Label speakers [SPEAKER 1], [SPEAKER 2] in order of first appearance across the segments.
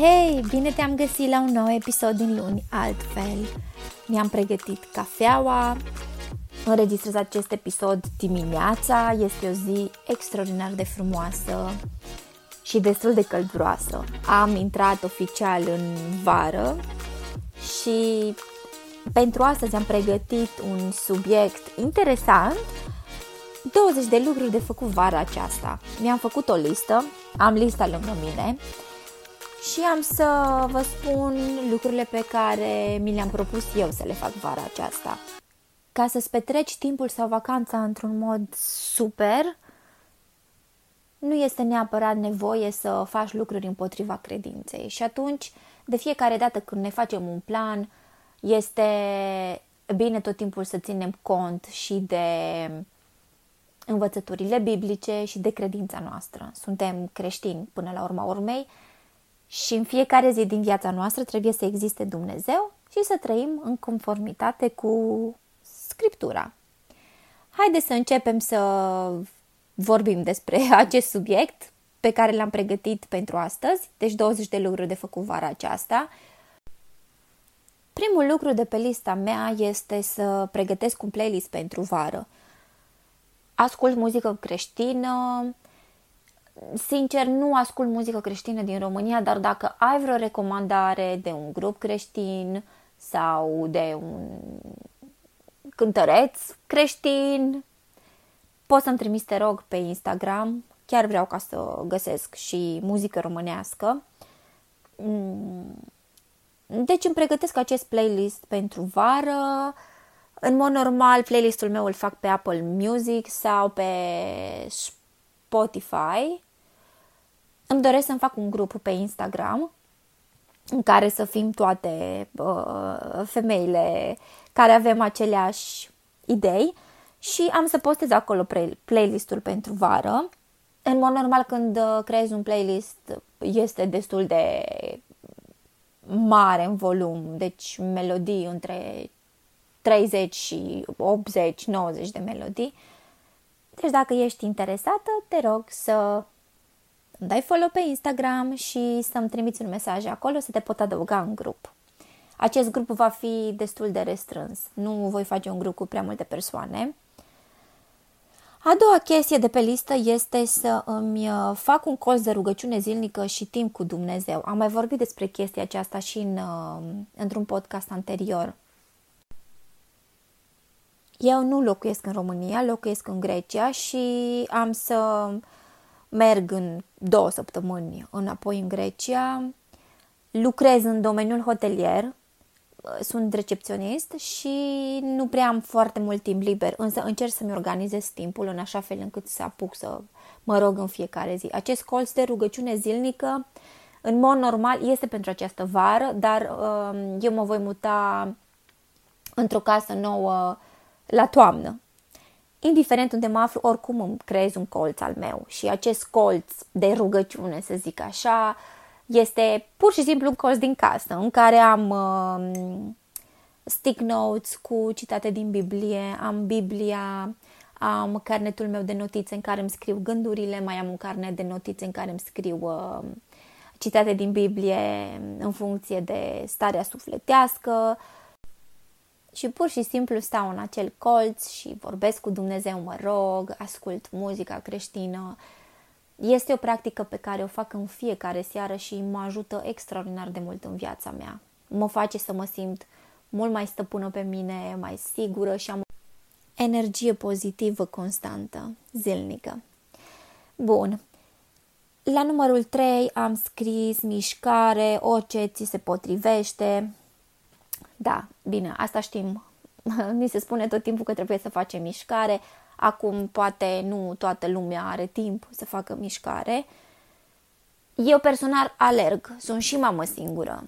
[SPEAKER 1] Hei, bine te-am găsit la un nou episod din luni altfel. Mi-am pregătit cafeaua, înregistrez acest episod dimineața, este o zi extraordinar de frumoasă și destul de călduroasă. Am intrat oficial în vară și pentru astăzi am pregătit un subiect interesant 20 de lucruri de făcut vara aceasta. Mi-am făcut o listă, am lista lângă mine și am să vă spun lucrurile pe care mi le-am propus eu să le fac vara aceasta. Ca să-ți petreci timpul sau vacanța într-un mod super, nu este neapărat nevoie să faci lucruri împotriva credinței. Și atunci, de fiecare dată când ne facem un plan, este bine tot timpul să ținem cont și de învățăturile biblice și de credința noastră. Suntem creștini până la urma urmei și în fiecare zi din viața noastră trebuie să existe Dumnezeu și să trăim în conformitate cu Scriptura. Haideți să începem să vorbim despre acest subiect pe care l-am pregătit pentru astăzi, deci 20 de lucruri de făcut vara aceasta. Primul lucru de pe lista mea este să pregătesc un playlist pentru vară. Ascult muzică creștină, sincer, nu ascult muzică creștină din România, dar dacă ai vreo recomandare de un grup creștin sau de un cântăreț creștin, poți să-mi trimis, te rog, pe Instagram. Chiar vreau ca să găsesc și muzică românească. Mm. Deci îmi pregătesc acest playlist pentru vară. În mod normal, playlistul meu îl fac pe Apple Music sau pe Spotify îmi doresc să-mi fac un grup pe Instagram în care să fim toate uh, femeile care avem aceleași idei și am să postez acolo playlistul pentru vară. În mod normal când uh, creezi un playlist este destul de mare în volum, deci melodii între 30 și 80-90 de melodii. Deci dacă ești interesată, te rog să dai follow pe Instagram și să-mi trimiți un mesaj acolo să te pot adăuga în grup. Acest grup va fi destul de restrâns. Nu voi face un grup cu prea multe persoane. A doua chestie de pe listă este să îmi uh, fac un colț de rugăciune zilnică și timp cu Dumnezeu. Am mai vorbit despre chestia aceasta și în, uh, într-un podcast anterior. Eu nu locuiesc în România, locuiesc în Grecia și am să merg în două săptămâni înapoi în Grecia, lucrez în domeniul hotelier, sunt recepționist și nu prea am foarte mult timp liber, însă încerc să-mi organizez timpul în așa fel încât să apuc să mă rog în fiecare zi. Acest colț de rugăciune zilnică, în mod normal, este pentru această vară, dar uh, eu mă voi muta într-o casă nouă la toamnă indiferent unde mă aflu, oricum îmi creez un colț al meu și acest colț de rugăciune, să zic așa, este pur și simplu un colț din casă în care am uh, stick notes cu citate din Biblie, am Biblia, am carnetul meu de notițe în care îmi scriu gândurile, mai am un carnet de notițe în care îmi scriu uh, citate din Biblie în funcție de starea sufletească, și pur și simplu stau în acel colț și vorbesc cu Dumnezeu, mă rog, ascult muzica creștină. Este o practică pe care o fac în fiecare seară și mă ajută extraordinar de mult în viața mea. Mă face să mă simt mult mai stăpână pe mine, mai sigură și am energie pozitivă constantă, zilnică. Bun. La numărul 3 am scris mișcare, orice ți se potrivește, da, bine, asta știm. Ni se spune tot timpul că trebuie să facem mișcare. Acum poate nu toată lumea are timp să facă mișcare. Eu personal alerg, sunt și mamă singură.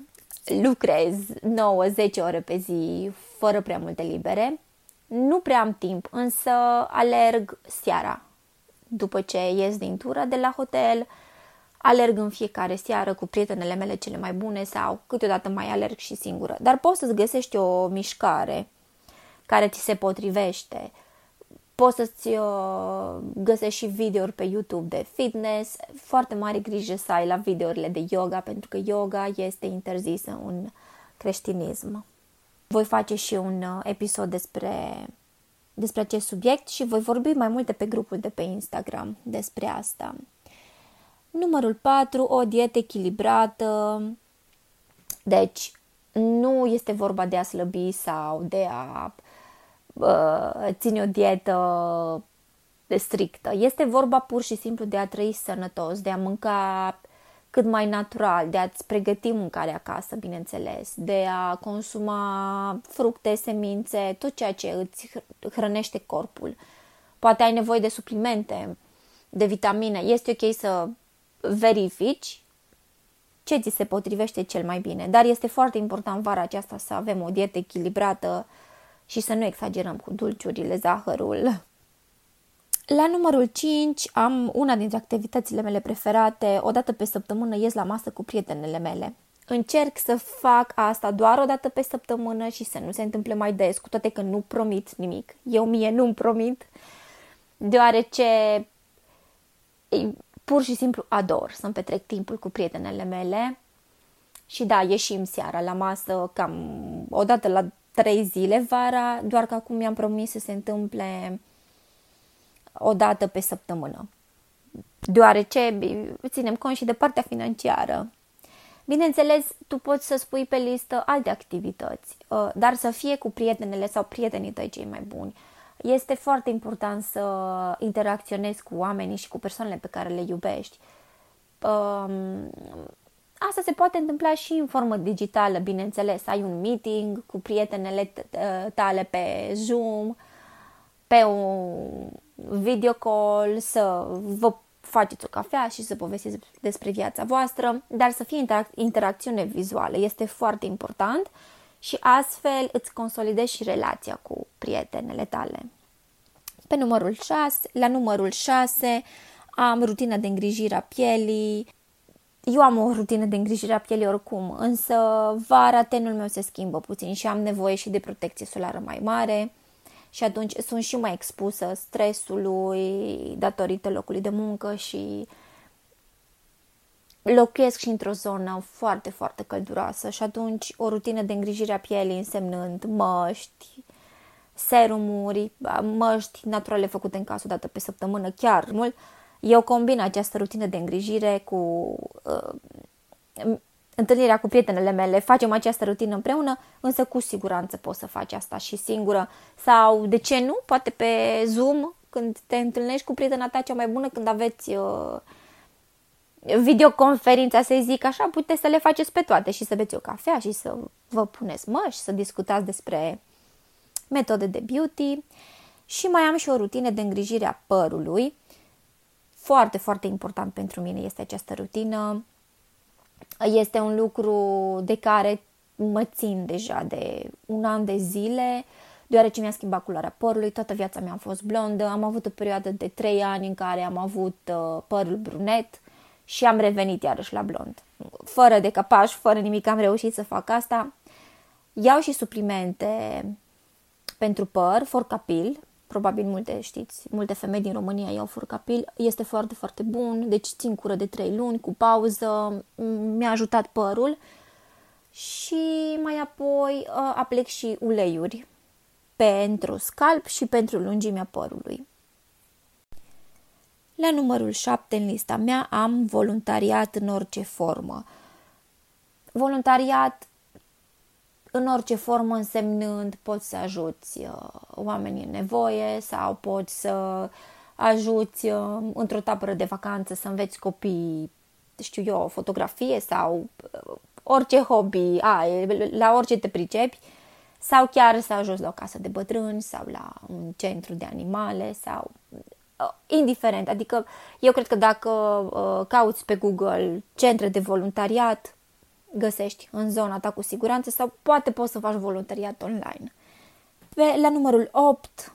[SPEAKER 1] Lucrez 9-10 ore pe zi, fără prea multe libere. Nu prea am timp, însă alerg seara. După ce ies din tură de la hotel, alerg în fiecare seară cu prietenele mele cele mai bune sau câteodată mai alerg și singură. Dar poți să-ți găsești o mișcare care ți se potrivește. Poți să-ți uh, găsești și videouri pe YouTube de fitness. Foarte mare grijă să ai la videourile de yoga, pentru că yoga este interzisă în creștinism. Voi face și un uh, episod despre, despre acest subiect și voi vorbi mai multe pe grupul de pe Instagram despre asta. Numărul 4, o dietă echilibrată. Deci, nu este vorba de a slăbi sau de a uh, ține o dietă strictă. Este vorba pur și simplu de a trăi sănătos, de a mânca cât mai natural, de a-ți pregăti mâncarea acasă, bineînțeles, de a consuma fructe, semințe, tot ceea ce îți hrănește corpul. Poate ai nevoie de suplimente, de vitamine. Este ok să verifici ce ți se potrivește cel mai bine. Dar este foarte important vara aceasta să avem o dietă echilibrată și să nu exagerăm cu dulciurile, zahărul. La numărul 5 am una dintre activitățile mele preferate. O dată pe săptămână ies la masă cu prietenele mele. Încerc să fac asta doar o dată pe săptămână și să nu se întâmple mai des, cu toate că nu promit nimic. Eu mie nu-mi promit, deoarece pur și simplu ador să-mi petrec timpul cu prietenele mele. Și da, ieșim seara la masă cam o dată la trei zile vara, doar că acum mi-am promis să se întâmple o dată pe săptămână. Deoarece ținem cont și de partea financiară. Bineînțeles, tu poți să spui pe listă alte activități, uh, dar să fie cu prietenele sau prietenii tăi cei mai buni este foarte important să interacționezi cu oamenii și cu persoanele pe care le iubești. Um, asta se poate întâmpla și în formă digitală, bineînțeles. Ai un meeting cu prietenele tale pe Zoom, pe un video call, să vă faceți o cafea și să povestiți despre viața voastră, dar să fie interac- interacțiune vizuală. Este foarte important și astfel îți consolidezi și relația cu prietenele tale. Pe numărul 6, la numărul 6 am rutina de îngrijire a pielii. Eu am o rutină de îngrijire a pielii oricum, însă vara tenul meu se schimbă puțin și am nevoie și de protecție solară mai mare și atunci sunt și mai expusă stresului datorită locului de muncă și locuiesc și într-o zonă foarte, foarte călduroasă și atunci o rutină de îngrijire a pielii însemnând măști, serumuri, măști naturale făcute în casă o dată pe săptămână, chiar mult. Eu combin această rutină de îngrijire cu uh, întâlnirea cu prietenele mele, facem această rutină împreună, însă cu siguranță poți să faci asta și singură. Sau, de ce nu, poate pe Zoom, când te întâlnești cu prietena ta cea mai bună, când aveți uh, videoconferința, să zic așa, puteți să le faceți pe toate și să beți o cafea și să vă puneți măști, să discutați despre metode de beauty și mai am și o rutină de îngrijire a părului. Foarte, foarte important pentru mine este această rutină. Este un lucru de care mă țin deja de un an de zile, deoarece mi-a schimbat culoarea părului, toată viața mea am fost blondă, am avut o perioadă de 3 ani în care am avut uh, părul brunet și am revenit iarăși la blond. Fără decapaj, fără nimic am reușit să fac asta. Iau și suplimente pentru păr, forcapil, probabil multe știți, multe femei din România iau forcapil, este foarte, foarte bun, deci țin cură de 3 luni, cu pauză, mi-a ajutat părul și mai apoi uh, aplec și uleiuri pentru scalp și pentru lungimea părului. La numărul 7 în lista mea am voluntariat în orice formă. Voluntariat în orice formă însemnând poți să ajuți uh, oamenii în nevoie sau poți să ajuți uh, într-o tabără de vacanță să înveți copii, știu eu, fotografie sau uh, orice hobby ai, la orice te pricepi sau chiar să ajuți la o casă de bătrâni sau la un centru de animale sau uh, indiferent. Adică eu cred că dacă uh, cauți pe Google centre de voluntariat, găsești în zona ta cu siguranță sau poate poți să faci voluntariat online. Pe, la numărul 8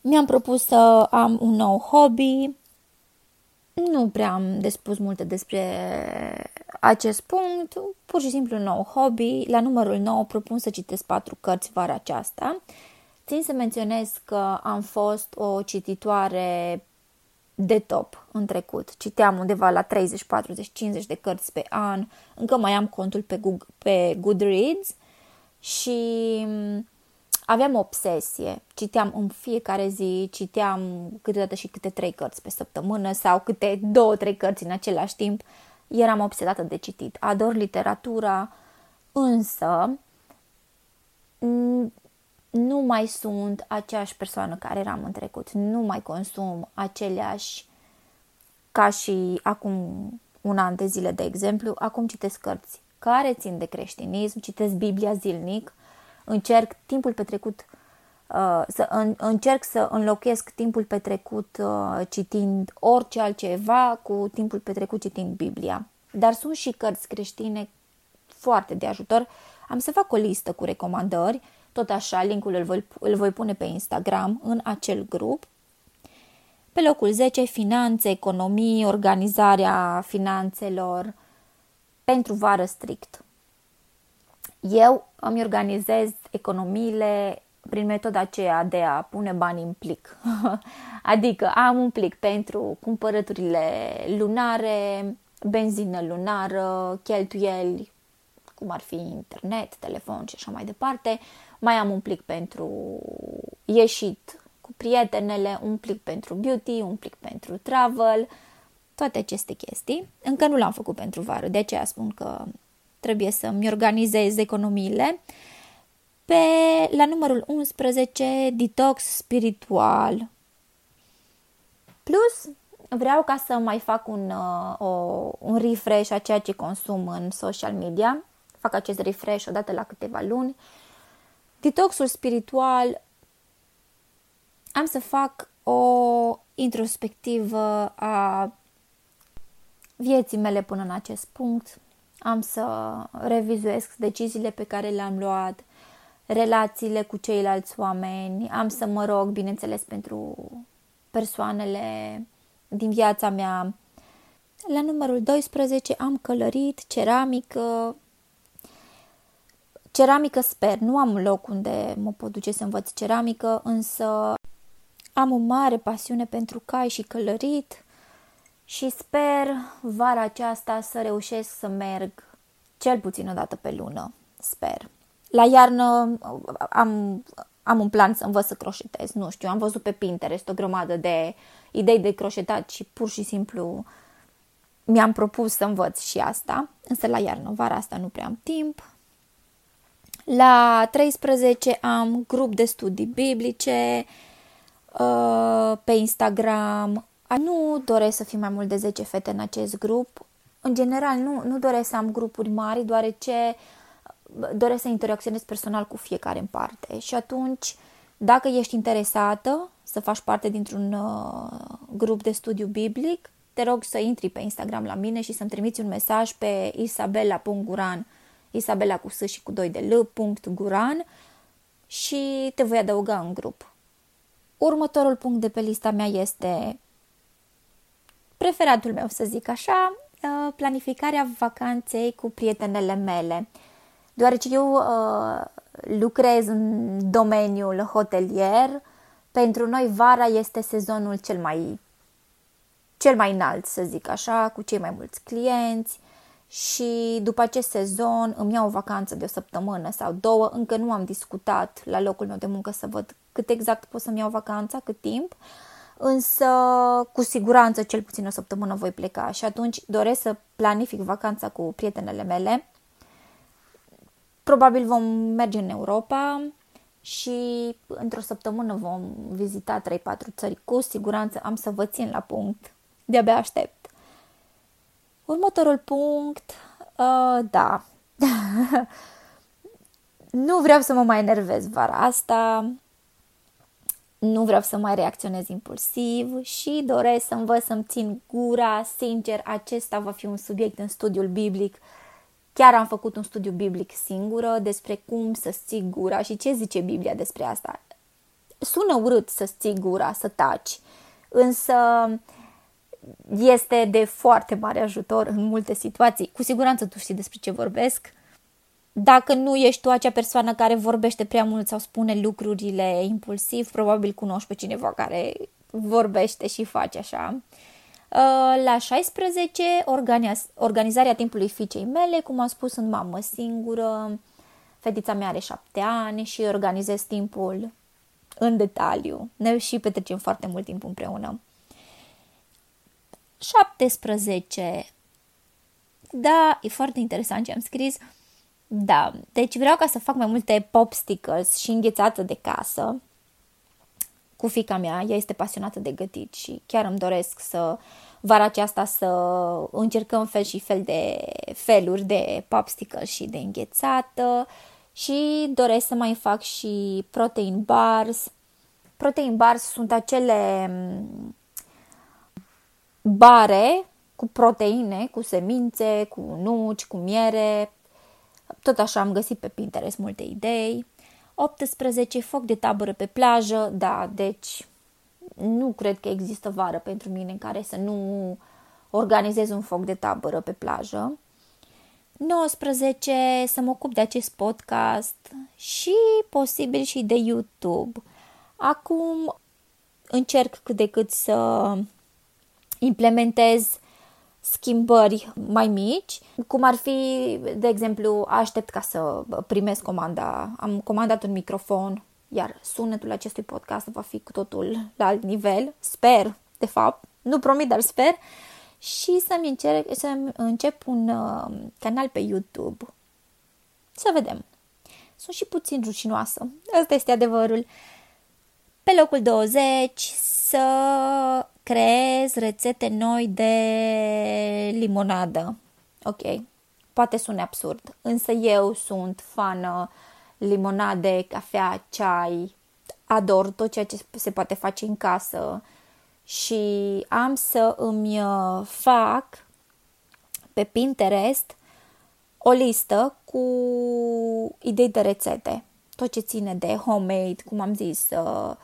[SPEAKER 1] mi-am propus să am un nou hobby. Nu prea am de spus multe despre acest punct, pur și simplu un nou hobby. La numărul 9 propun să citesc patru cărți vara aceasta. Țin să menționez că am fost o cititoare de top în trecut. Citeam undeva la 30, 40, 50 de cărți pe an. Încă mai am contul pe, Google, pe Goodreads și aveam obsesie. Citeam în fiecare zi, citeam câteodată și câte trei cărți pe săptămână sau câte două, trei cărți în același timp. Eram obsedată de citit. Ador literatura, însă nu mai sunt aceeași persoană care eram în trecut. Nu mai consum aceleași ca și acum un an de zile, de exemplu. Acum citesc cărți care țin de creștinism, citesc Biblia zilnic, încerc timpul petrecut uh, să în, încerc să înlocuiesc timpul petrecut uh, citind orice altceva cu timpul petrecut citind Biblia. Dar sunt și cărți creștine foarte de ajutor. Am să fac o listă cu recomandări tot așa, linkul îl voi, îl voi pune pe Instagram în acel grup. Pe locul 10, finanțe, economii, organizarea finanțelor pentru vară strict. Eu îmi organizez economiile prin metoda aceea de a pune bani în plic. adică am un plic pentru cumpărăturile lunare, benzină lunară, cheltuieli, cum ar fi internet, telefon și așa mai departe, mai am un plic pentru ieșit cu prietenele, un plic pentru beauty, un plic pentru travel, toate aceste chestii. Încă nu l-am făcut pentru vară, de aceea spun că trebuie să-mi organizez economiile. Pe, la numărul 11, detox spiritual. Plus, vreau ca să mai fac un, uh, o, un refresh a ceea ce consum în social media. Fac acest refresh odată la câteva luni Detoxul spiritual am să fac o introspectivă a vieții mele până în acest punct. Am să revizuiesc deciziile pe care le-am luat, relațiile cu ceilalți oameni. Am să mă rog, bineînțeles, pentru persoanele din viața mea. La numărul 12 am călărit, ceramică, Ceramică sper, nu am un loc unde mă pot duce să învăț ceramică, însă am o mare pasiune pentru cai și călărit și sper vara aceasta să reușesc să merg cel puțin o dată pe lună, sper. La iarnă am, am un plan să învăț să croșetez, nu știu, am văzut pe Pinterest o grămadă de idei de croșetat și pur și simplu mi-am propus să învăț și asta, însă la iarnă, vara asta nu prea am timp, la 13 am grup de studii biblice uh, pe Instagram. Nu doresc să fie mai mult de 10 fete în acest grup. În general, nu, nu doresc să am grupuri mari, deoarece doresc să interacționez personal cu fiecare în parte. Și atunci, dacă ești interesată să faci parte dintr-un uh, grup de studiu biblic, te rog să intri pe Instagram la mine și să-mi trimiți un mesaj pe isabela.guran.com Isabela cu S și cu 2 de L, punct Guran și te voi adăuga în grup. Următorul punct de pe lista mea este preferatul meu, să zic așa, uh, planificarea vacanței cu prietenele mele. Deoarece eu uh, lucrez în domeniul hotelier, pentru noi vara este sezonul cel mai cel mai înalt, să zic așa, cu cei mai mulți clienți și după acest sezon îmi iau o vacanță de o săptămână sau două. Încă nu am discutat la locul meu de muncă să văd cât exact pot să-mi iau vacanța, cât timp, însă cu siguranță cel puțin o săptămână voi pleca și atunci doresc să planific vacanța cu prietenele mele. Probabil vom merge în Europa și într-o săptămână vom vizita 3-4 țări. Cu siguranță am să vă țin la punct. De-abia aștept. Următorul punct, uh, da, nu vreau să mă mai enervez vara asta. nu vreau să mai reacționez impulsiv și doresc să învăț să-mi țin gura. Sincer, acesta va fi un subiect în studiul biblic. Chiar am făcut un studiu biblic singură despre cum să-ți ții gura și ce zice Biblia despre asta. Sună urât să-ți ții gura, să taci, însă este de foarte mare ajutor în multe situații. Cu siguranță tu știi despre ce vorbesc. Dacă nu ești tu acea persoană care vorbește prea mult sau spune lucrurile impulsiv, probabil cunoști pe cineva care vorbește și face așa. Uh, la 16, organizarea timpului fiicei mele, cum am spus, sunt mamă singură, fetița mea are 7 ani și organizez timpul în detaliu. Ne și petrecem foarte mult timp împreună. 17. Da, e foarte interesant ce am scris. Da, deci vreau ca să fac mai multe popsicles și înghețată de casă cu fica mea. Ea este pasionată de gătit și chiar îmi doresc să vara aceasta să încercăm fel și fel de feluri de popsicle și de înghețată și doresc să mai fac și protein bars. Protein bars sunt acele bare cu proteine, cu semințe, cu nuci, cu miere. Tot așa am găsit pe Pinterest multe idei. 18. Foc de tabără pe plajă. Da, deci nu cred că există vară pentru mine în care să nu organizez un foc de tabără pe plajă. 19. Să mă ocup de acest podcast și posibil și de YouTube. Acum încerc cât de cât să implementez schimbări mai mici, cum ar fi, de exemplu, aștept ca să primesc comanda. Am comandat un microfon, iar sunetul acestui podcast va fi cu totul la alt nivel. Sper, de fapt, nu promit, dar sper. Și să-mi, încerc, să încep un uh, canal pe YouTube. Să vedem. Sunt și puțin rușinoasă. Asta este adevărul. Pe locul 20 să creez rețete noi de limonadă. Ok, poate sună absurd, însă eu sunt fană limonade, cafea, ceai, ador tot ceea ce se poate face în casă și am să îmi uh, fac pe Pinterest o listă cu idei de rețete. Tot ce ține de homemade, cum am zis, uh,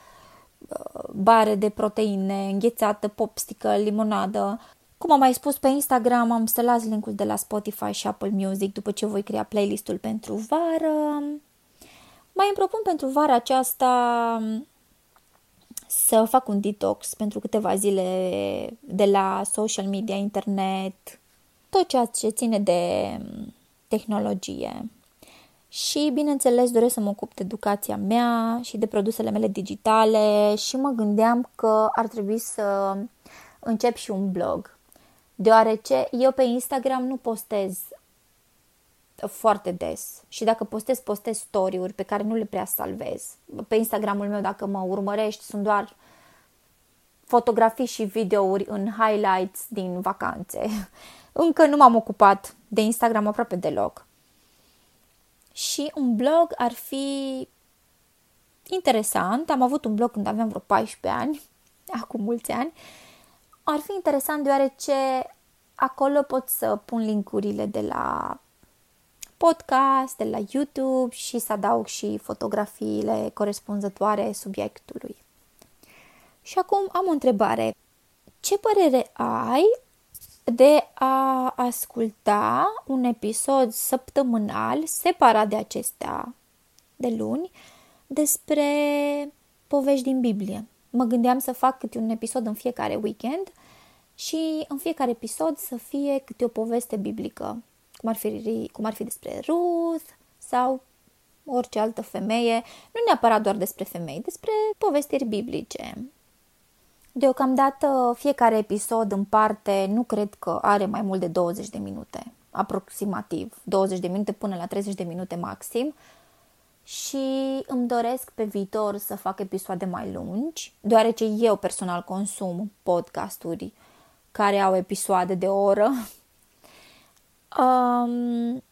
[SPEAKER 1] bare de proteine, înghețată, popsicle, limonadă. Cum am mai spus pe Instagram, am să las linkul de la Spotify și Apple Music după ce voi crea playlistul pentru vară. Mai îmi propun pentru vara aceasta să fac un detox pentru câteva zile de la social media, internet, tot ceea ce ține de tehnologie și, bineînțeles, doresc să mă ocup de educația mea și de produsele mele digitale și mă gândeam că ar trebui să încep și un blog, deoarece eu pe Instagram nu postez foarte des și dacă postez, postez story-uri pe care nu le prea salvez. Pe Instagramul meu, dacă mă urmărești, sunt doar fotografii și videouri în highlights din vacanțe. Încă nu m-am ocupat de Instagram aproape deloc și un blog ar fi interesant. Am avut un blog când aveam vreo 14 ani, acum mulți ani. Ar fi interesant deoarece acolo pot să pun linkurile de la podcast, de la YouTube și să adaug și fotografiile corespunzătoare subiectului. Și acum am o întrebare. Ce părere ai de a asculta un episod săptămânal separat de acestea de luni despre povești din Biblie. Mă gândeam să fac câte un episod în fiecare weekend și în fiecare episod să fie câte o poveste biblică, cum ar fi, cum ar fi despre Ruth sau orice altă femeie, nu neapărat doar despre femei, despre povestiri biblice. Deocamdată fiecare episod în parte nu cred că are mai mult de 20 de minute, aproximativ 20 de minute până la 30 de minute maxim și îmi doresc pe viitor să fac episoade mai lungi, deoarece eu personal consum podcasturi care au episoade de o oră. Um,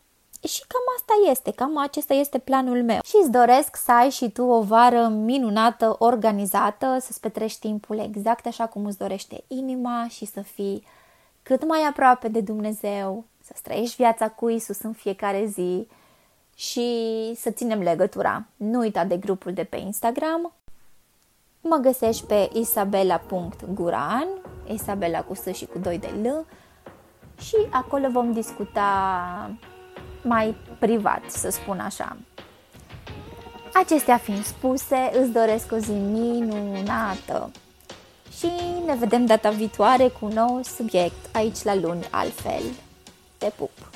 [SPEAKER 1] și cam asta este, cam acesta este planul meu. Și îți doresc să ai și tu o vară minunată, organizată, să-ți petrești timpul exact așa cum îți dorește inima și să fii cât mai aproape de Dumnezeu, să trăiești viața cu Isus în fiecare zi și să ținem legătura. Nu uita de grupul de pe Instagram. Mă găsești pe isabela.guran, Isabela cu S și cu 2 de L și acolo vom discuta mai privat, să spun așa. Acestea fiind spuse, îți doresc o zi minunată și ne vedem data viitoare cu un nou subiect aici la luni altfel. Te pup!